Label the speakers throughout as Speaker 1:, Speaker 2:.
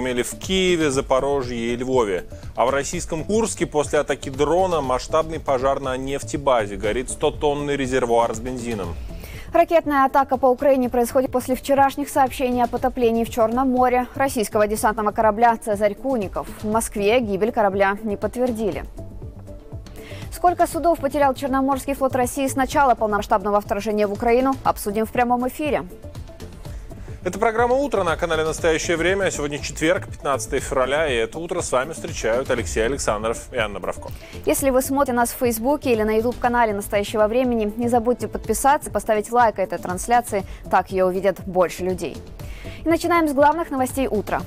Speaker 1: имели в Киеве, Запорожье и Львове. А в российском Курске после атаки дрона масштабный пожар на нефтебазе. Горит 100-тонный резервуар с бензином.
Speaker 2: Ракетная атака по Украине происходит после вчерашних сообщений о потоплении в Черном море российского десантного корабля «Цезарь Куников». В Москве гибель корабля не подтвердили. Сколько судов потерял Черноморский флот России с начала полномасштабного вторжения в Украину, обсудим в прямом эфире.
Speaker 1: Это программа «Утро» на канале «Настоящее время». Сегодня четверг, 15 февраля, и это утро с вами встречают Алексей Александров и Анна Бравко.
Speaker 2: Если вы смотрите нас в Фейсбуке или на YouTube-канале «Настоящего времени», не забудьте подписаться, поставить лайк этой трансляции, так ее увидят больше людей. И начинаем с главных новостей утра.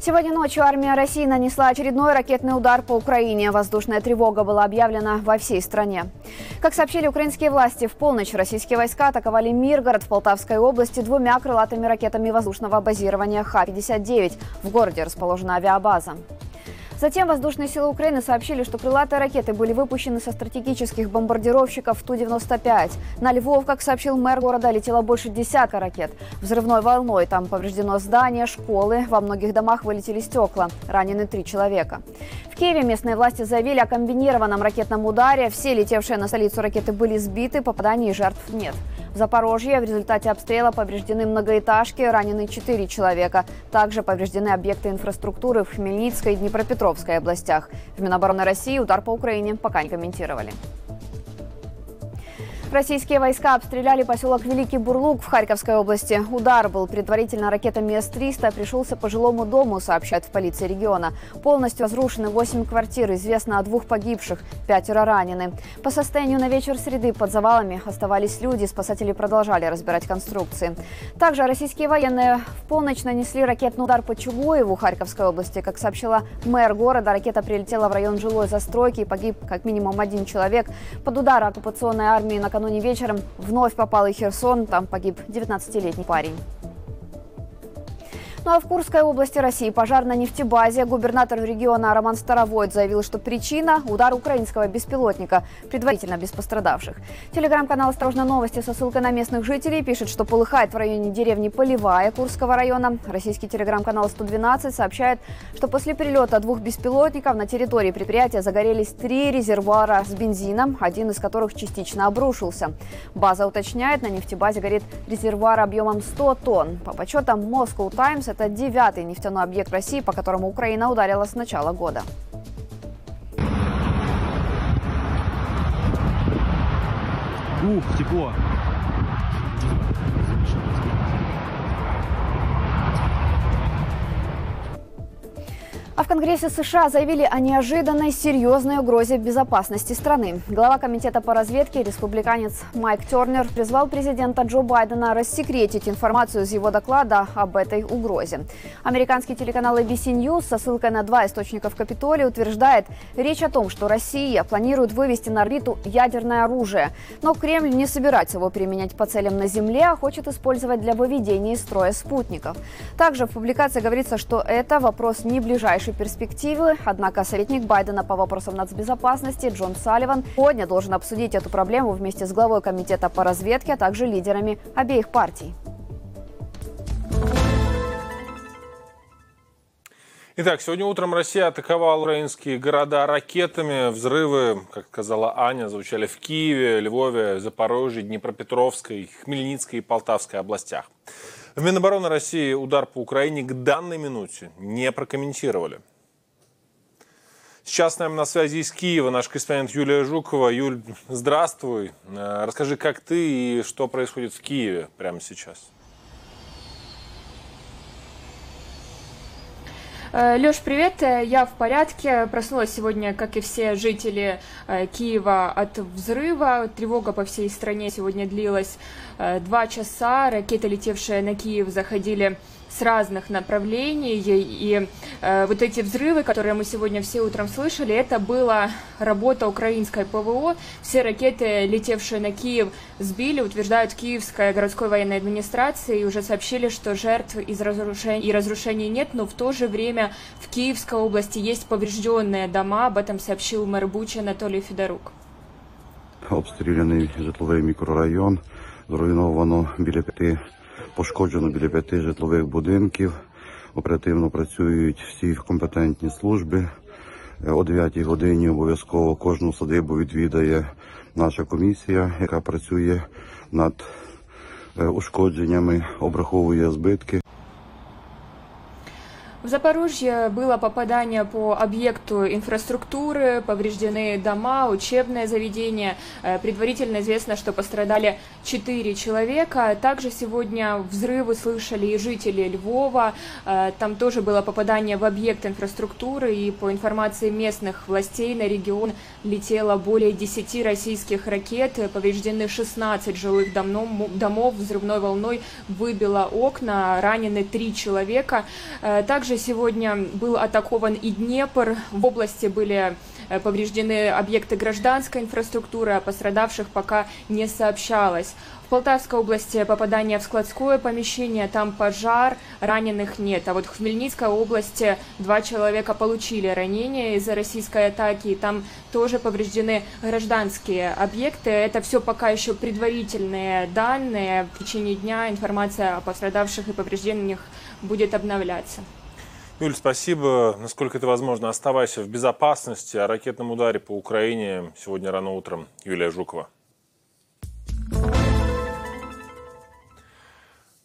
Speaker 2: Сегодня ночью армия России нанесла очередной ракетный удар по Украине. Воздушная тревога была объявлена во всей стране. Как сообщили украинские власти, в полночь российские войска атаковали Миргород в Полтавской области двумя крылатыми ракетами воздушного базирования Х-59. В городе расположена авиабаза. Затем воздушные силы Украины сообщили, что крылатые ракеты были выпущены со стратегических бомбардировщиков Ту-95. На Львов, как сообщил мэр города, летело больше десятка ракет. Взрывной волной там повреждено здание, школы, во многих домах вылетели стекла. Ранены три человека. В Киеве местные власти заявили о комбинированном ракетном ударе. Все летевшие на столицу ракеты были сбиты, попаданий и жертв нет. Запорожье в результате обстрела повреждены многоэтажки, ранены 4 человека. Также повреждены объекты инфраструктуры в Хмельницкой и Днепропетровской областях. В Минобороны России удар по Украине пока не комментировали. Российские войска обстреляли поселок Великий Бурлук в Харьковской области. Удар был предварительно ракетами С-300, пришелся по жилому дому, сообщают в полиции региона. Полностью разрушены 8 квартир, известно о двух погибших, пятеро ранены. По состоянию на вечер среды под завалами оставались люди, спасатели продолжали разбирать конструкции. Также российские военные в полночь нанесли ракетный удар по Чугуеву Харьковской области. Как сообщила мэр города, ракета прилетела в район жилой застройки и погиб как минимум один человек. Под удар оккупационной армии на накануне вечером вновь попал и Херсон. Там погиб 19-летний парень. Ну а в Курской области России пожар на нефтебазе. Губернатор региона Роман Старовойт заявил, что причина – удар украинского беспилотника, предварительно без пострадавших. Телеграм-канал «Осторожно новости» со ссылкой на местных жителей пишет, что полыхает в районе деревни Полевая Курского района. Российский телеграм-канал «112» сообщает, что после прилета двух беспилотников на территории предприятия загорелись три резервуара с бензином, один из которых частично обрушился. База уточняет, на нефтебазе горит резервуар объемом 100 тонн. По подсчетам Moscow Times, это девятый нефтяной объект России, по которому Украина ударила с начала года.
Speaker 3: Ух, тепло.
Speaker 2: А в Конгрессе США заявили о неожиданной серьезной угрозе безопасности страны. Глава комитета по разведке, республиканец Майк Тернер, призвал президента Джо Байдена рассекретить информацию из его доклада об этой угрозе. Американский телеканал ABC News со ссылкой на два источника в Капитолии утверждает, речь о том, что Россия планирует вывести на орбиту ядерное оружие. Но Кремль не собирается его применять по целям на Земле, а хочет использовать для выведения из строя спутников. Также в публикации говорится, что это вопрос не ближайший ближайшей перспективы. Однако советник Байдена по вопросам нацбезопасности Джон Салливан сегодня должен обсудить эту проблему вместе с главой комитета по разведке, а также лидерами обеих партий.
Speaker 1: Итак, сегодня утром Россия атаковала украинские города ракетами. Взрывы, как сказала Аня, звучали в Киеве, Львове, Запорожье, Днепропетровской, Хмельницкой и Полтавской областях. В Минобороны России удар по Украине к данной минуте не прокомментировали. Сейчас с на связи из Киева наш корреспондент Юлия Жукова. Юль, здравствуй. Э, расскажи, как ты и что происходит в Киеве прямо сейчас.
Speaker 4: Леш, привет, э, я в порядке. Проснулась сегодня, как и все жители э, Киева, от взрыва. Тревога по всей стране сегодня длилась два часа. Ракеты, летевшие на Киев, заходили с разных направлений. И э, вот эти взрывы, которые мы сегодня все утром слышали, это была работа украинской ПВО. Все ракеты, летевшие на Киев, сбили, утверждают Киевская городской военной администрации, и уже сообщили, что жертв из разрушений и разрушений нет, но в то же время в Киевской области есть поврежденные дома. Об этом сообщил мэр Бучи Анатолий Федорук.
Speaker 5: Обстріляний житловий мікрорайон, зруйновано біля п'яти пошкоджено біля п'яти житлових будинків. Оперативно працюють всі компетентні служби. Е, О 9 годині обов'язково кожну садибу відвідає наша комісія, яка працює над е, ушкодженнями, обраховує збитки.
Speaker 4: В Запорожье было попадание по объекту инфраструктуры, повреждены дома, учебное заведение. Э, Предварительно известно, что пострадали 4 человека. Также сегодня взрывы слышали и жители Львова. Э, Там тоже было попадание в объект инфраструктуры. И по информации местных властей на регион летело более 10 российских ракет. Повреждены 16 жилых домов, взрывной волной выбило окна, ранены 3 человека. Э, Сегодня был атакован и Днепр. В области были э, повреждены объекты гражданской инфраструктуры, о пострадавших пока не сообщалось. В Полтавской области попадание в складское помещение, там пожар, раненых нет. А вот в Хмельницкой области два человека получили ранения из-за российской атаки, и там тоже повреждены гражданские объекты. Это все пока еще предварительные данные. В течение дня информация о пострадавших и повреждениях будет обновляться.
Speaker 1: Юль, спасибо. Насколько это возможно, оставайся в безопасности. О ракетном ударе по Украине сегодня рано утром Юлия Жукова.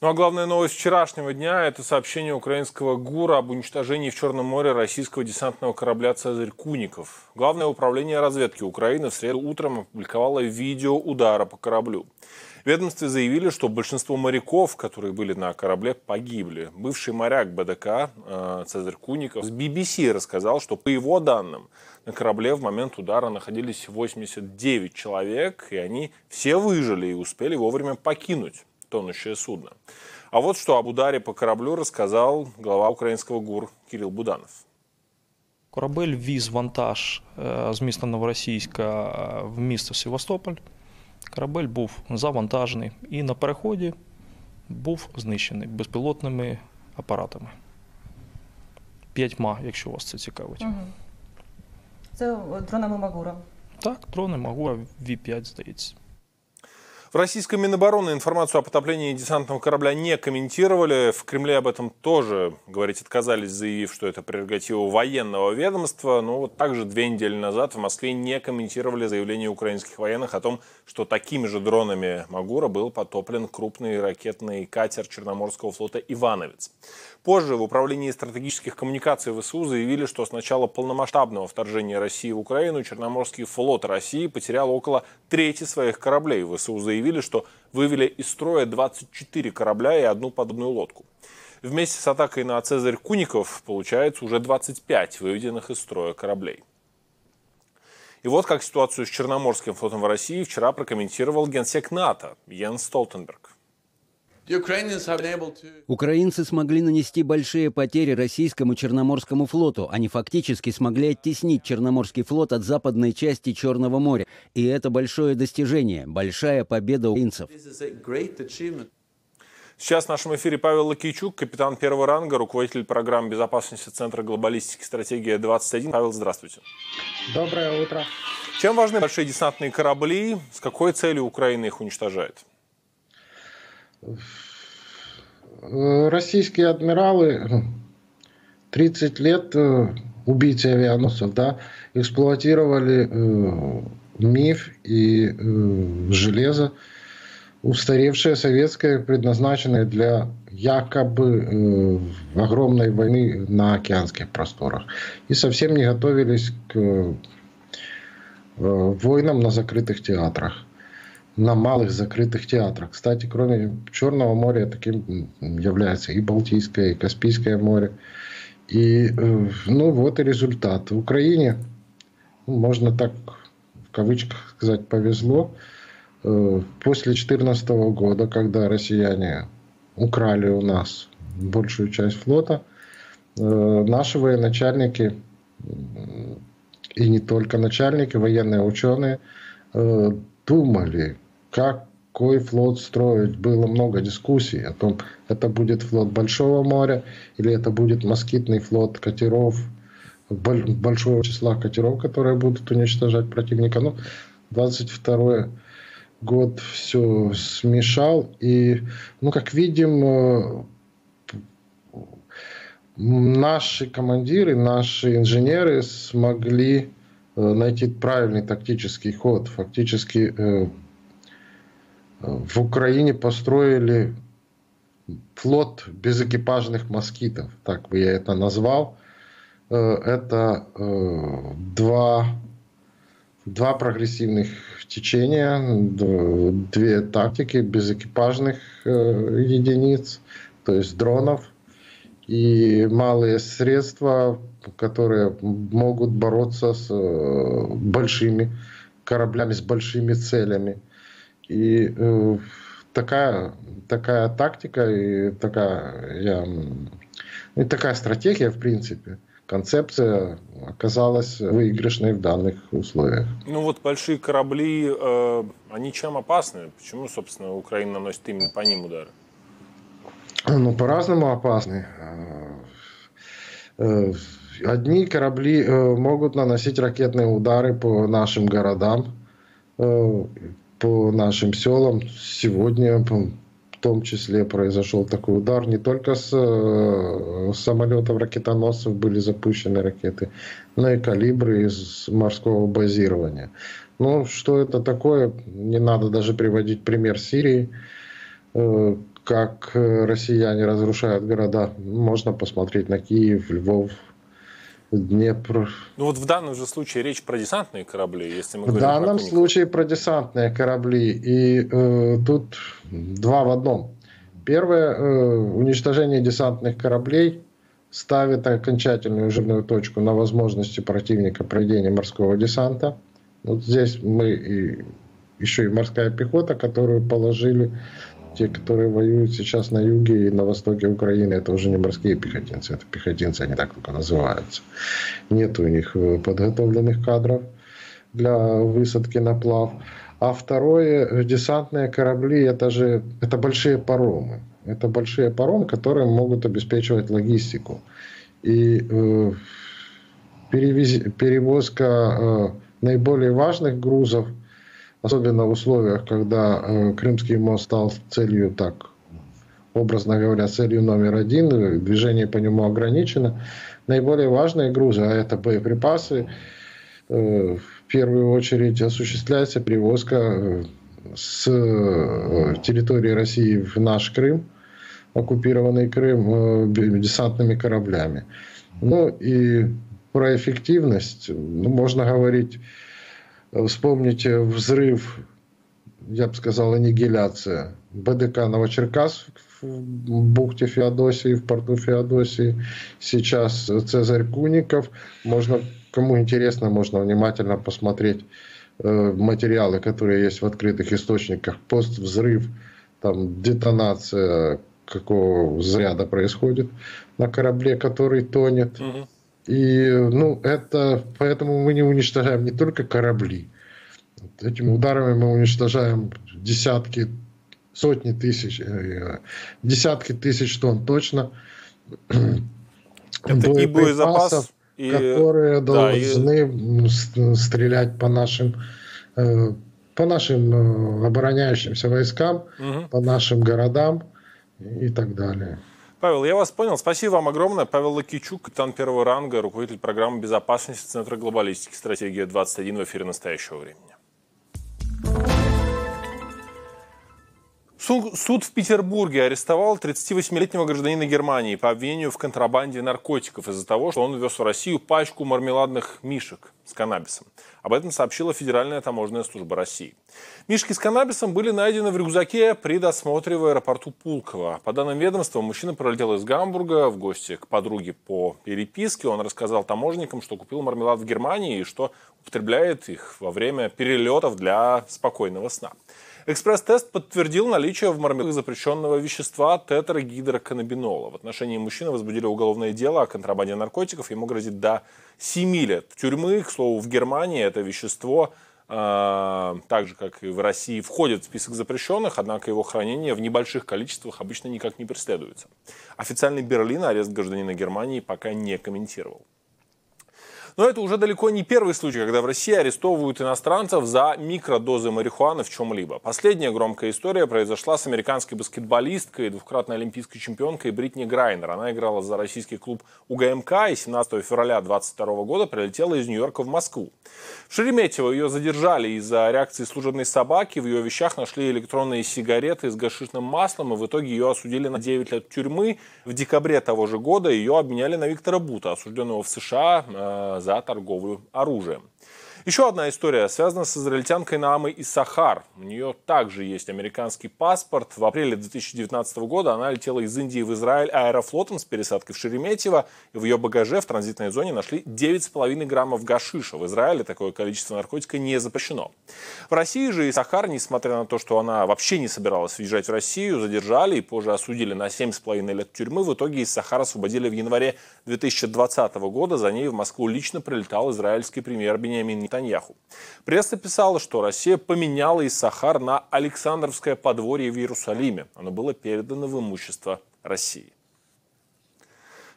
Speaker 1: Ну а главная новость вчерашнего дня – это сообщение украинского ГУРа об уничтожении в Черном море российского десантного корабля «Цезарь Куников». Главное управление разведки Украины в среду утром опубликовало видео удара по кораблю. В ведомстве заявили, что большинство моряков, которые были на корабле, погибли. Бывший моряк БДК э, Цезарь Куников с BBC рассказал, что по его данным на корабле в момент удара находились 89 человек, и они все выжили и успели вовремя покинуть тонущее судно. А вот что об ударе по кораблю рассказал глава украинского ГУР Кирилл Буданов.
Speaker 6: Корабель віз вантаж е, з міста Новоросійська е, в місто Севастополь. Корабель був завантажений і на переході був знищений безпілотними апаратами. П'ятьма, якщо вас це цікавить.
Speaker 7: Це дронами Магура.
Speaker 6: Так, дрони Магура V5, здається.
Speaker 1: В российском Минобороны информацию о потоплении десантного корабля не комментировали. В Кремле об этом тоже говорить отказались, заявив, что это прерогатива военного ведомства. Но вот также две недели назад в Москве не комментировали заявление украинских военных о том, что такими же дронами Магура был потоплен крупный ракетный катер Черноморского флота «Ивановец». Позже в Управлении стратегических коммуникаций ВСУ заявили, что с начала полномасштабного вторжения России в Украину Черноморский флот России потерял около трети своих кораблей. ВСУ заявили, что вывели из строя 24 корабля и одну подобную лодку. Вместе с атакой на Цезарь Куников получается уже 25 выведенных из строя кораблей. И вот как ситуацию с Черноморским флотом в России вчера прокомментировал генсек НАТО Йенс Столтенберг.
Speaker 8: Украинцы смогли нанести большие потери российскому Черноморскому флоту. Они фактически смогли оттеснить Черноморский флот от западной части Черного моря. И это большое достижение, большая победа украинцев.
Speaker 1: Сейчас в нашем эфире Павел Лакийчук, капитан первого ранга, руководитель программ безопасности Центра глобалистики «Стратегия 21». Павел, здравствуйте.
Speaker 9: Доброе утро.
Speaker 1: Чем важны большие десантные корабли? С какой целью Украина их уничтожает?
Speaker 9: Российские адмиралы 30 лет э, убийцы авианосцев, да, эксплуатировали э, миф и э, железо, устаревшее советское, предназначенное для якобы огромной войны на океанских просторах. И совсем не готовились к войнам на закрытых театрах на малых закрытых театрах. Кстати, кроме Черного моря, таким является и Балтийское, и Каспийское море. И, ну, вот и результат. В Украине, ну, можно так в кавычках сказать, повезло. После 2014 года, когда россияне украли у нас большую часть флота, наши военачальники, и не только начальники, военные ученые, думали, какой флот строить. Было много дискуссий о том, это будет флот Большого моря или это будет москитный флот катеров, большого числа катеров, которые будут уничтожать противника. Ну, 22 год все смешал. И, ну, как видим, наши командиры, наши инженеры смогли найти правильный тактический ход. Фактически в Украине построили флот безэкипажных москитов, так бы я это назвал. Э, это э, два, два прогрессивных течения, две тактики безэкипажных э, единиц, то есть дронов, и малые средства, которые могут бороться с большими кораблями, с большими целями. И такая, такая тактика и такая, я, и такая стратегия, в принципе, концепция оказалась выигрышной в данных условиях.
Speaker 1: Ну вот большие корабли, э, они чем опасны? Почему, собственно, Украина наносит именно по ним удары?
Speaker 9: Ну, по-разному опасны. Э, э, одни корабли э, могут наносить ракетные удары по нашим городам, по нашим селам. Сегодня в том числе произошел такой удар. Не только с, э, самолетов ракетоносцев были запущены ракеты, но и калибры из морского базирования. Ну, что это такое? Не надо даже приводить пример Сирии, э, как россияне разрушают города. Можно посмотреть на Киев, Львов, Днепр.
Speaker 1: Ну вот в данном же случае речь про десантные корабли, если мы
Speaker 9: В данном про случае про десантные корабли. И э, тут два в одном. Первое, э, уничтожение десантных кораблей ставит окончательную жирную точку на возможности противника проведения морского десанта. Вот здесь мы и еще и морская пехота, которую положили те, которые воюют сейчас на юге и на востоке Украины, это уже не морские пехотинцы, это пехотинцы, они так только называются. Нет у них э, подготовленных кадров для высадки на плав. А второе, десантные корабли, это же это большие паромы. Это большие паромы, которые могут обеспечивать логистику. И э, перевез, перевозка э, наиболее важных грузов – особенно в условиях, когда э, Крымский мост стал целью так, образно говоря, целью номер один, движение по нему ограничено. Наиболее важные грузы, а это боеприпасы, э, в первую очередь осуществляется перевозка э, с э, территории России в наш Крым, оккупированный Крым, э, десантными кораблями. Ну и про эффективность ну, можно говорить Вспомните взрыв, я бы сказал, аннигиляция БДК Новочеркасск в бухте Феодосии, в порту Феодосии. Сейчас Цезарь Куников. Можно, кому интересно, можно внимательно посмотреть э, материалы, которые есть в открытых источниках. Пост-взрыв, там детонация какого заряда происходит на корабле, который тонет. Угу. И, ну, это, поэтому мы не уничтожаем не только корабли. Этими ударами мы уничтожаем десятки, сотни тысяч, э, десятки тысяч тонн точно.
Speaker 1: Это и боезапас,
Speaker 9: и, которые да, должны и... стрелять по нашим э, по нашим э, обороняющимся войскам, угу. по нашим городам и так далее.
Speaker 1: Павел, я вас понял. Спасибо вам огромное. Павел Лакичук, капитан первого ранга, руководитель программы безопасности Центра глобалистики «Стратегия 21» в эфире настоящего времени. Суд в Петербурге арестовал 38-летнего гражданина Германии по обвинению в контрабанде наркотиков из-за того, что он вез в Россию пачку мармеладных мишек с каннабисом. Об этом сообщила Федеральная таможенная служба России. Мишки с каннабисом были найдены в рюкзаке при досмотре в аэропорту Пулково. По данным ведомства, мужчина пролетел из Гамбурга в гости к подруге по переписке. Он рассказал таможенникам, что купил мармелад в Германии и что употребляет их во время перелетов для спокойного сна. Экспресс-тест подтвердил наличие в мармеладах запрещенного вещества тетрагидроканнабинола. В отношении мужчины возбудили уголовное дело о контрабанде наркотиков. Ему грозит до 7 лет тюрьмы. К слову, в Германии это вещество э, так же, как и в России, входит в список запрещенных, однако его хранение в небольших количествах обычно никак не преследуется. Официальный Берлин арест гражданина Германии пока не комментировал. Но это уже далеко не первый случай, когда в России арестовывают иностранцев за микродозы марихуаны в чем-либо. Последняя громкая история произошла с американской баскетболисткой, двукратной олимпийской чемпионкой Бритни Грайнер. Она играла за российский клуб УГМК и 17 февраля 2022 года прилетела из Нью-Йорка в Москву. В Шереметьево ее задержали из-за реакции служебной собаки. В ее вещах нашли электронные сигареты с гашишным маслом, и в итоге ее осудили на 9 лет тюрьмы. В декабре того же года ее обменяли на Виктора Бута, осужденного в США э, за торговлю оружием. Еще одна история связана с израильтянкой Наамой Исахар. У нее также есть американский паспорт. В апреле 2019 года она летела из Индии в Израиль аэрофлотом с пересадкой в Шереметьево. И в ее багаже в транзитной зоне нашли 9,5 граммов гашиша. В Израиле такое количество наркотика не запрещено. В России же Исахар, несмотря на то, что она вообще не собиралась въезжать в Россию, задержали и позже осудили на 7,5 лет тюрьмы. В итоге Исахар освободили в январе 2020 года. За ней в Москву лично прилетал израильский премьер Бениамин Нетаньяху. Пресса писала, что Россия поменяла Иссахар на Александровское подворье в Иерусалиме. Оно было передано в имущество России.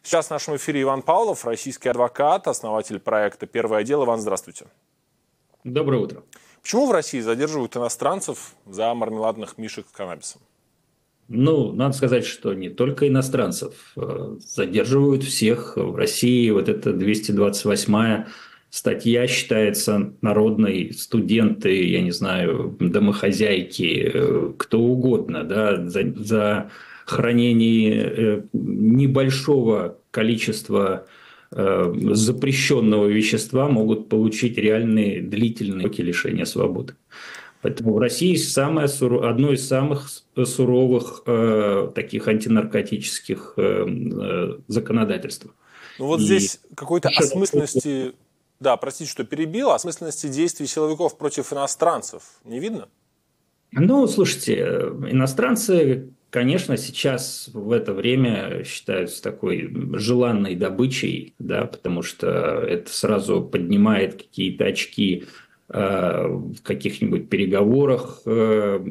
Speaker 1: Сейчас в нашем эфире Иван Павлов, российский адвокат, основатель проекта «Первое дело». Иван, здравствуйте.
Speaker 10: Доброе утро.
Speaker 1: Почему в России задерживают иностранцев за мармеладных мишек с каннабисом?
Speaker 10: Ну, надо сказать, что не только иностранцев. Э, задерживают всех. В России вот эта 228-я статья считается народной, студенты, я не знаю, домохозяйки, э, кто угодно, да, за, за хранение э, небольшого количества э, запрещенного вещества могут получить реальные длительные лишения свободы. Поэтому в России самое, одно из самых суровых э, таких антинаркотических э, э, законодательств.
Speaker 1: Ну вот И здесь какой-то осмысленности да, простите, что перебил. Осмысленности действий силовиков против иностранцев не видно?
Speaker 10: Ну, слушайте, иностранцы, конечно, сейчас в это время считаются такой желанной добычей, да, потому что это сразу поднимает какие-то очки э, в каких-нибудь переговорах. Э,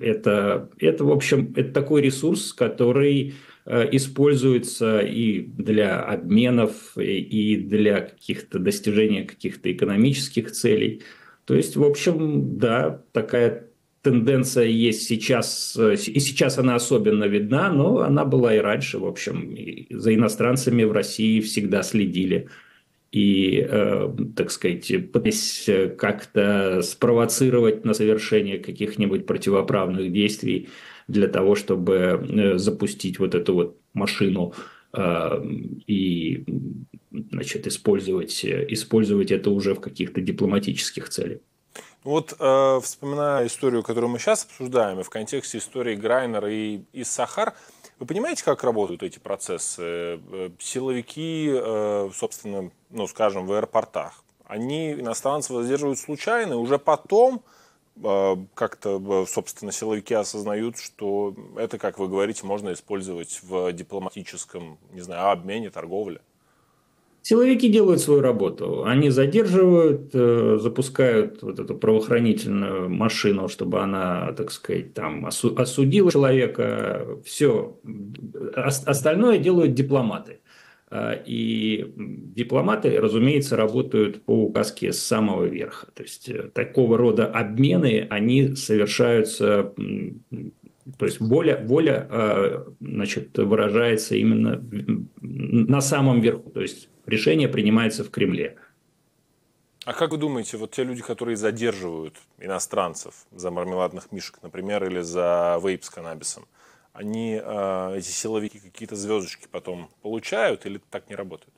Speaker 10: это, это, в общем, это такой ресурс, который Э, используется и для обменов, и для каких-то достижения каких-то экономических целей. То есть, в общем, да, такая тенденция есть сейчас, э, и сейчас она особенно видна, но она была и раньше, в общем, за иностранцами в России всегда следили и, э, так сказать, пытаясь как-то спровоцировать на совершение каких-нибудь противоправных действий, для того, чтобы э, запустить вот эту вот машину э, и значит, использовать, использовать это уже в каких-то дипломатических целях.
Speaker 1: Вот э, вспоминая историю, которую мы сейчас обсуждаем, и в контексте истории Грайнера и, и Сахар, вы понимаете, как работают эти процессы? Э, силовики, э, собственно, ну, скажем, в аэропортах, они иностранцев задерживают случайно, и уже потом как-то, собственно, силовики осознают, что это, как вы говорите, можно использовать в дипломатическом, не знаю, обмене, торговле?
Speaker 10: Силовики делают свою работу. Они задерживают, э, запускают вот эту правоохранительную машину, чтобы она, так сказать, там осудила человека. Все. Остальное делают дипломаты. А, и дипломаты, разумеется, работают по указке с самого верха. То есть э, такого рода обмены, они совершаются, то есть воля, воля а, значит, выражается именно на самом верху. То есть решение принимается в Кремле.
Speaker 1: А как вы думаете, вот те люди, которые задерживают иностранцев за мармеладных мишек, например, или за вейп с каннабисом, они, э, эти силовики, какие-то звездочки потом получают или так не работает?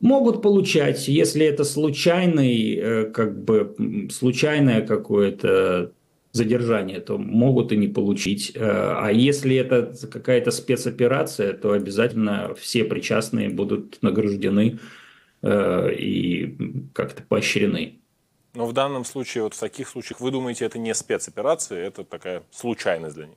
Speaker 10: Могут получать, если это случайный, э, как бы случайное какое-то задержание, то могут и не получить. Э, а если это какая-то спецоперация, то обязательно все причастные будут награждены и как-то поощрены.
Speaker 1: Но в данном случае, вот в таких случаях, вы думаете, это не спецоперация, это такая случайность для них?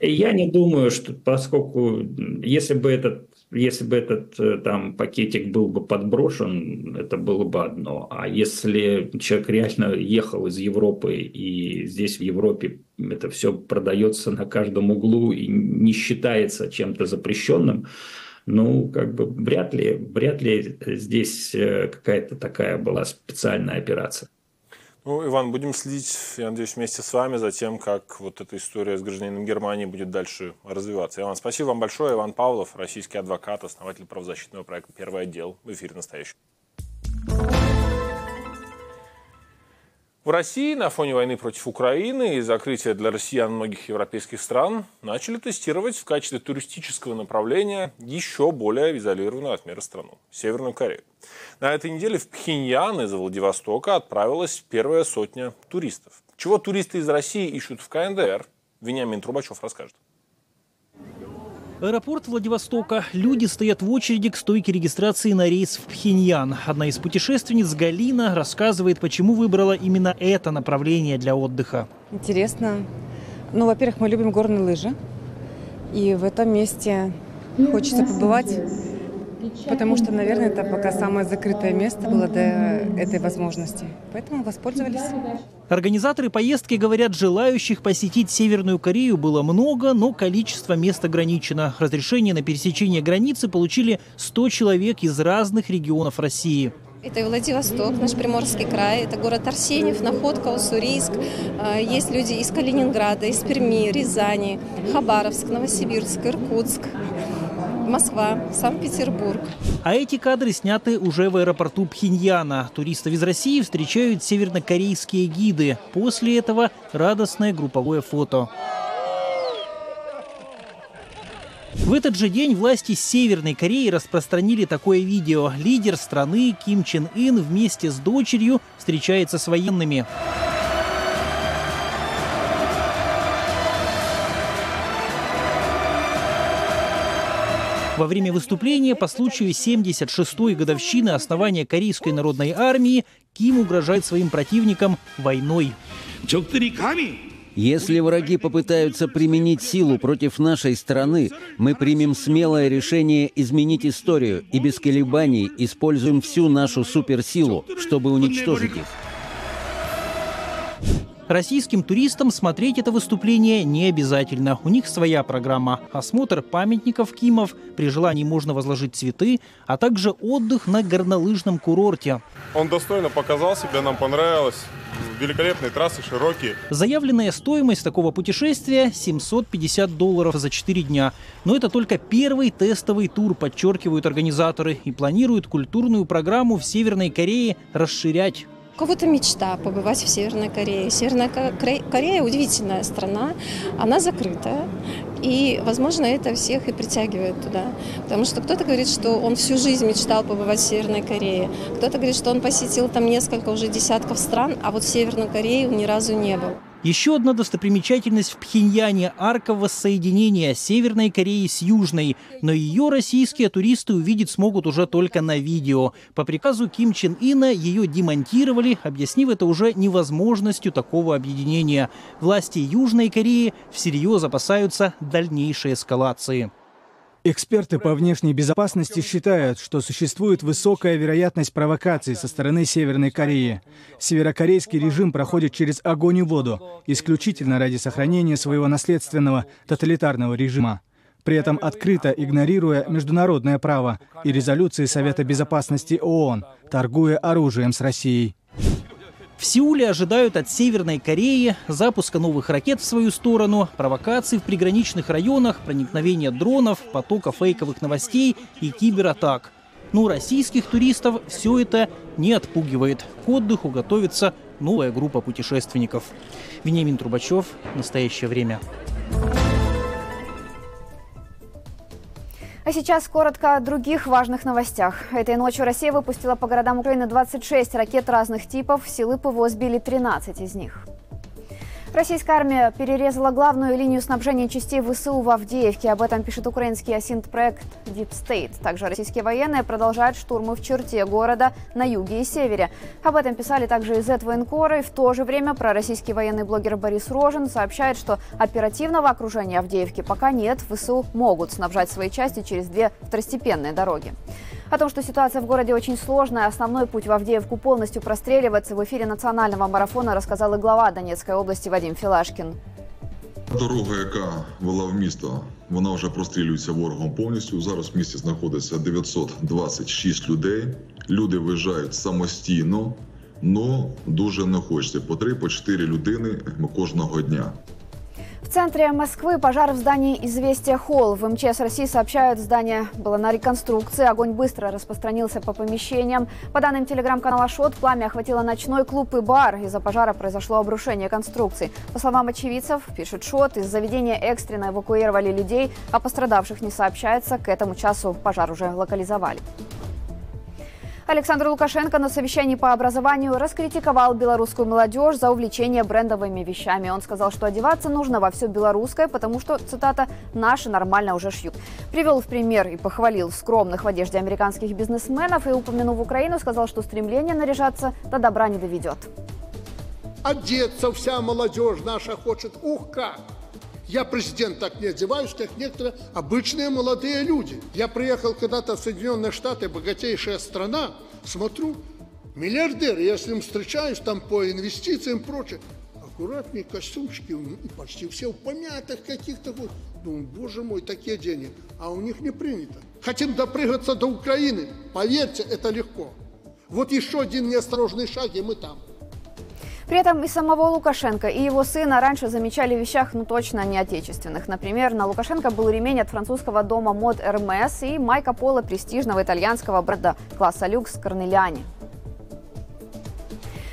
Speaker 10: Я не думаю, что поскольку если бы этот, если бы этот э, там пакетик был бы подброшен, это было бы одно. А если человек реально ехал из Европы и здесь в Европе это все продается на каждом углу и не считается чем-то запрещенным, Ну, как бы вряд ли, вряд ли здесь э, какая-то такая была специальная операция.
Speaker 1: Ну, Иван, будем следить, я надеюсь, вместе с вами за тем, как вот эта история с гражданином Германии будет дальше развиваться. Иван, спасибо вам большое. Иван Павлов, российский адвокат, основатель правозащитного проекта «Первый отдел» в эфире «Настоящий». В России на фоне войны против Украины и закрытия для россиян многих европейских стран начали тестировать в качестве туристического направления еще более изолированную от мира страну – Северную Корею. На этой неделе в Пхеньян из Владивостока отправилась первая сотня туристов. Чего туристы из России ищут в КНДР? Вениамин Трубачев расскажет.
Speaker 11: Аэропорт Владивостока. Люди стоят в очереди к стойке регистрации на рейс в Пхеньян. Одна из путешественниц, Галина, рассказывает, почему выбрала именно это направление для отдыха.
Speaker 12: Интересно. Ну, во-первых, мы любим горные лыжи. И в этом месте хочется побывать потому что, наверное, это пока самое закрытое место было до этой возможности. Поэтому воспользовались.
Speaker 11: Организаторы поездки говорят, желающих посетить Северную Корею было много, но количество мест ограничено. Разрешение на пересечение границы получили 100 человек из разных регионов России.
Speaker 13: Это Владивосток, наш Приморский край, это город Арсеньев, Находка, Уссурийск. А, есть люди из Калининграда, из Перми, Рязани, Хабаровск, Новосибирск, Иркутск. Москва, Санкт-Петербург.
Speaker 11: А эти кадры сняты уже в аэропорту Пхеньяна. Туристов из России встречают севернокорейские гиды. После этого радостное групповое фото. В этот же день власти Северной Кореи распространили такое видео. Лидер страны Ким Чен Ын вместе с дочерью встречается с военными. Во время выступления по случаю 76-й годовщины основания Корейской народной армии Ким угрожает своим противникам войной.
Speaker 8: Если враги попытаются применить силу против нашей страны, мы примем смелое решение изменить историю и без колебаний используем всю нашу суперсилу, чтобы уничтожить их.
Speaker 11: Российским туристам смотреть это выступление не обязательно. У них своя программа. Осмотр памятников Кимов, при желании можно возложить цветы, а также отдых на горнолыжном курорте.
Speaker 14: Он достойно показал себя, нам понравилось. Великолепные трассы, широкие.
Speaker 11: Заявленная стоимость такого путешествия 750 долларов за 4 дня. Но это только первый тестовый тур, подчеркивают организаторы, и планируют культурную программу в Северной Корее расширять.
Speaker 13: Кого-то мечта побывать в Северной Корее. Северная Корея удивительная страна, она закрытая, и, возможно, это всех и притягивает туда. Потому что кто-то говорит, что он всю жизнь мечтал побывать в Северной Корее, кто-то говорит, что он посетил там несколько уже десятков стран, а вот в Северной Корее он ни разу не был.
Speaker 11: Еще одна достопримечательность в Пхеньяне – арка воссоединения Северной Кореи с Южной. Но ее российские туристы увидеть смогут уже только на видео. По приказу Ким Чен Ина ее демонтировали, объяснив это уже невозможностью такого объединения. Власти Южной Кореи всерьез опасаются дальнейшей эскалации.
Speaker 15: Эксперты по внешней безопасности считают, что существует высокая вероятность провокаций со стороны Северной Кореи. Северокорейский режим проходит через огонь и воду, исключительно ради сохранения своего наследственного тоталитарного режима при этом открыто игнорируя международное право и резолюции Совета Безопасности ООН, торгуя оружием с Россией.
Speaker 11: В Сеуле ожидают от Северной Кореи запуска новых ракет в свою сторону, провокаций в приграничных районах, проникновения дронов, потока фейковых новостей и кибератак. Но российских туристов все это не отпугивает. К отдыху готовится новая группа путешественников. Вениамин Трубачев. Настоящее время.
Speaker 2: А сейчас коротко о других важных новостях. Этой ночью Россия выпустила по городам Украины 26 ракет разных типов. Силы ПВО сбили 13 из них. Российская армия перерезала главную линию снабжения частей ВСУ в Авдеевке. Об этом пишет украинский осинт-проект Deep State. Также российские военные продолжают штурмы в черте города на юге и севере. Об этом писали также из военкора. И в то же время пророссийский военный блогер Борис Рожин сообщает, что оперативного окружения Авдеевки пока нет. ВСУ могут снабжать свои части через две второстепенные дороги. О том, что ситуация в городе очень сложная, основной путь в Авдеевку полностью простреливается, в эфире национального марафона рассказал и глава Донецкой области Вадим Филашкин.
Speaker 16: Дорога, яка вела в місто, вона вже прострілюється ворогом повністю. Зараз в місті знаходиться 926 людей. Люди виїжджають самостійно, але дуже не хочеться. По 3-4 людини кожного дня.
Speaker 2: В центре Москвы пожар в здании «Известия Холл». В МЧС России сообщают, здание было на реконструкции. Огонь быстро распространился по помещениям. По данным телеграм-канала «Шот», пламя охватило ночной клуб и бар. Из-за пожара произошло обрушение конструкций. По словам очевидцев, пишет «Шот», из заведения экстренно эвакуировали людей, а пострадавших не сообщается. К этому часу пожар уже локализовали. Александр Лукашенко на совещании по образованию раскритиковал белорусскую молодежь за увлечение брендовыми вещами. Он сказал, что одеваться нужно во все белорусское, потому что, цитата, «наши нормально уже шьют». Привел в пример и похвалил скромных в одежде американских бизнесменов и, упомянув Украину, сказал, что стремление наряжаться до добра не доведет.
Speaker 17: Одеться вся молодежь наша хочет, ух как! Я президент так не одеваюсь, как некоторые обычные молодые люди. Я приехал когда-то в Соединенные Штаты, богатейшая страна, смотрю, миллиардер, я с ним встречаюсь там по инвестициям и прочее. Аккуратные костюмчики, почти все в помятых каких-то. Вот. Думаю, боже мой, такие деньги. А у них не принято. Хотим допрыгаться до Украины. Поверьте, это легко. Вот еще один неосторожный шаг, и мы там.
Speaker 2: При этом и самого Лукашенко, и его сына раньше замечали в вещах, ну точно не отечественных. Например, на Лукашенко был ремень от французского дома мод Hermes и майка пола престижного итальянского бренда класса люкс Корнеляни.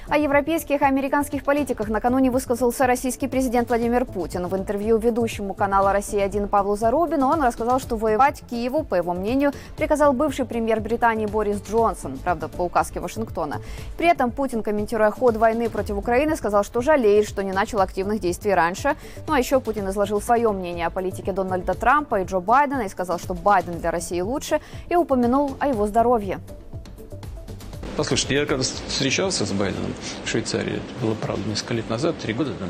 Speaker 2: О европейских и американских политиках накануне высказался российский президент Владимир Путин. В интервью ведущему канала «Россия-1» Павлу Зарубину он рассказал, что воевать Киеву, по его мнению, приказал бывший премьер Британии Борис Джонсон, правда, по указке Вашингтона. При этом Путин, комментируя ход войны против Украины, сказал, что жалеет, что не начал активных действий раньше. Ну а еще Путин изложил свое мнение о политике Дональда Трампа и Джо Байдена и сказал, что Байден для России лучше, и упомянул о его здоровье.
Speaker 18: Послушайте, я когда встречался с Байденом в Швейцарии, это было, правда, несколько лет назад, три года там,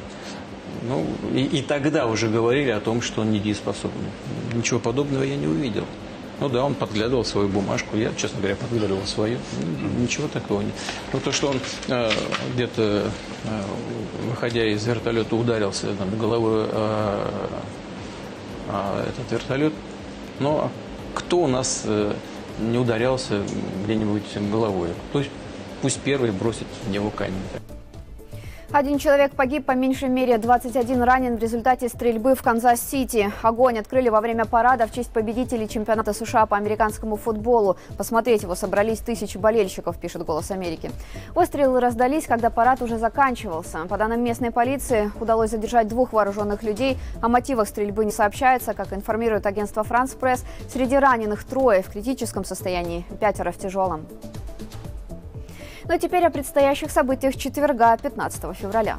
Speaker 18: ну, и, и тогда уже говорили о том, что он недееспособный. Ничего подобного я не увидел. Ну да, он подглядывал свою бумажку, я, честно говоря, подглядывал свою. Ничего такого нет. Но то, что он э, где-то, э, выходя из вертолета, ударился там, головой э, э, этот вертолет, но кто у нас... Э, не ударялся где-нибудь головой. То есть пусть первый бросит в него камень.
Speaker 2: Один человек погиб, по меньшей мере 21 ранен в результате стрельбы в Канзас-Сити. Огонь открыли во время парада в честь победителей чемпионата США по американскому футболу. Посмотреть его собрались тысячи болельщиков, пишет «Голос Америки». Выстрелы раздались, когда парад уже заканчивался. По данным местной полиции, удалось задержать двух вооруженных людей. О мотивах стрельбы не сообщается. Как информирует агентство «Франс Пресс», среди раненых трое в критическом состоянии, пятеро в тяжелом. Ну а теперь о предстоящих событиях четверга, 15 февраля.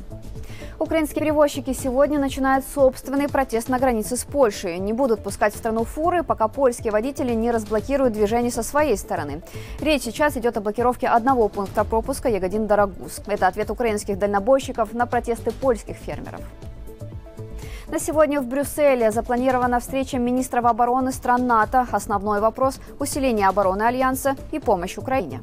Speaker 2: Украинские перевозчики сегодня начинают собственный протест на границе с Польшей. Не будут пускать в страну фуры, пока польские водители не разблокируют движение со своей стороны. Речь сейчас идет о блокировке одного пункта пропуска Ягодин-Дорогуз. Это ответ украинских дальнобойщиков на протесты польских фермеров. На сегодня в Брюсселе запланирована встреча министров обороны стран НАТО. Основной вопрос – усиление обороны Альянса и помощь Украине.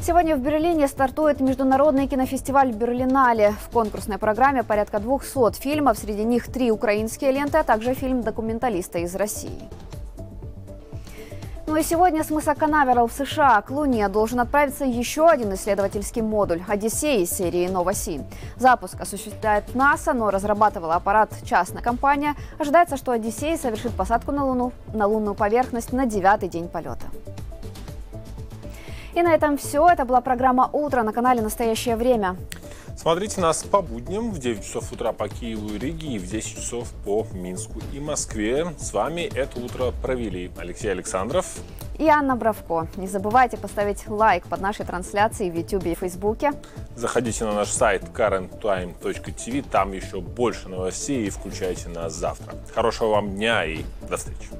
Speaker 2: Сегодня в Берлине стартует международный кинофестиваль «Берлинале». В конкурсной программе порядка 200 фильмов, среди них три украинские ленты, а также фильм документалиста из России. Ну и сегодня с мыса Канаверал в США к Луне должен отправиться еще один исследовательский модуль «Одиссей» из серии «Новоси». Запуск осуществляет НАСА, но разрабатывала аппарат частная компания. Ожидается, что «Одиссей» совершит посадку на Луну, на лунную поверхность на девятый день полета. И на этом все. Это была программа «Утро» на канале «Настоящее время».
Speaker 1: Смотрите нас по будням в 9 часов утра по Киеву и Риге и в 10 часов по Минску и Москве. С вами это утро провели Алексей Александров
Speaker 2: и Анна Бравко. Не забывайте поставить лайк под нашей трансляцией в YouTube и Фейсбуке.
Speaker 1: Заходите на наш сайт currenttime.tv, там еще больше новостей и включайте нас завтра. Хорошего вам дня и до встречи.